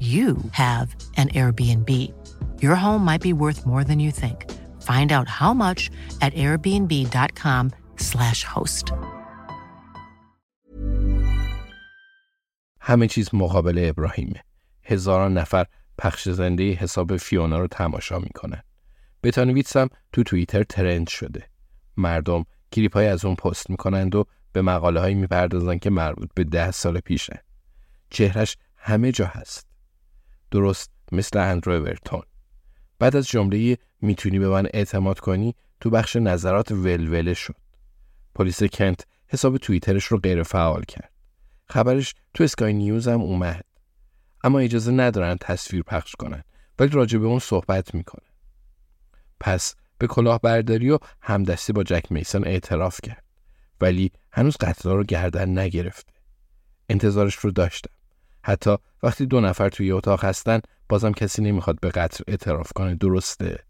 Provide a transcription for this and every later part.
you have an Airbnb. Your home might be worth more than you think. Find out how much at airbnb.com/slash host. همه چیز مقابل ابراهیمه. هزاران نفر پخش زنده حساب فیونا رو تماشا می‌کنن. بتانویتس هم تو توییتر ترند شده. مردم کلیپ های از اون پست می‌کنند و به مقاله هایی می‌پردازن که مربوط به ده سال پیشه. چهرش همه جا هست. درست مثل اندرو اورتون. بعد از جمله می‌تونی به من اعتماد کنی تو بخش نظرات ولوله شد. پلیس کنت حساب توییترش رو غیر فعال کرد. خبرش تو اسکای نیوز هم اومد. اما اجازه ندارن تصویر پخش کنن ولی راجع به اون صحبت می‌کنن. پس به کلاهبرداری و همدستی با جک میسن اعتراف کرد. ولی هنوز قتلا رو گردن نگرفته. انتظارش رو داشتم. حتی وقتی دو نفر توی اتاق هستن بازم کسی نمی‌خواد به قتل اعتراف کنه درسته؟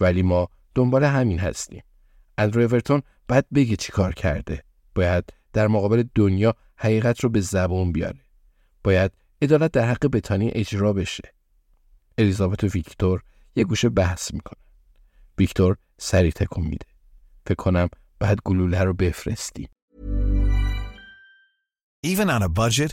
ولی ما دنبال همین هستیم. اندرو اورتون باید بگه چی کار کرده. باید در مقابل دنیا حقیقت رو به زبون بیاره. باید عدالت در حق بتانی اجرا بشه. الیزابت و ویکتور یه گوشه بحث می‌کنن. ویکتور سری تکون میده. فکر کنم بعد گلوله رو بفرستیم. Even on a budget,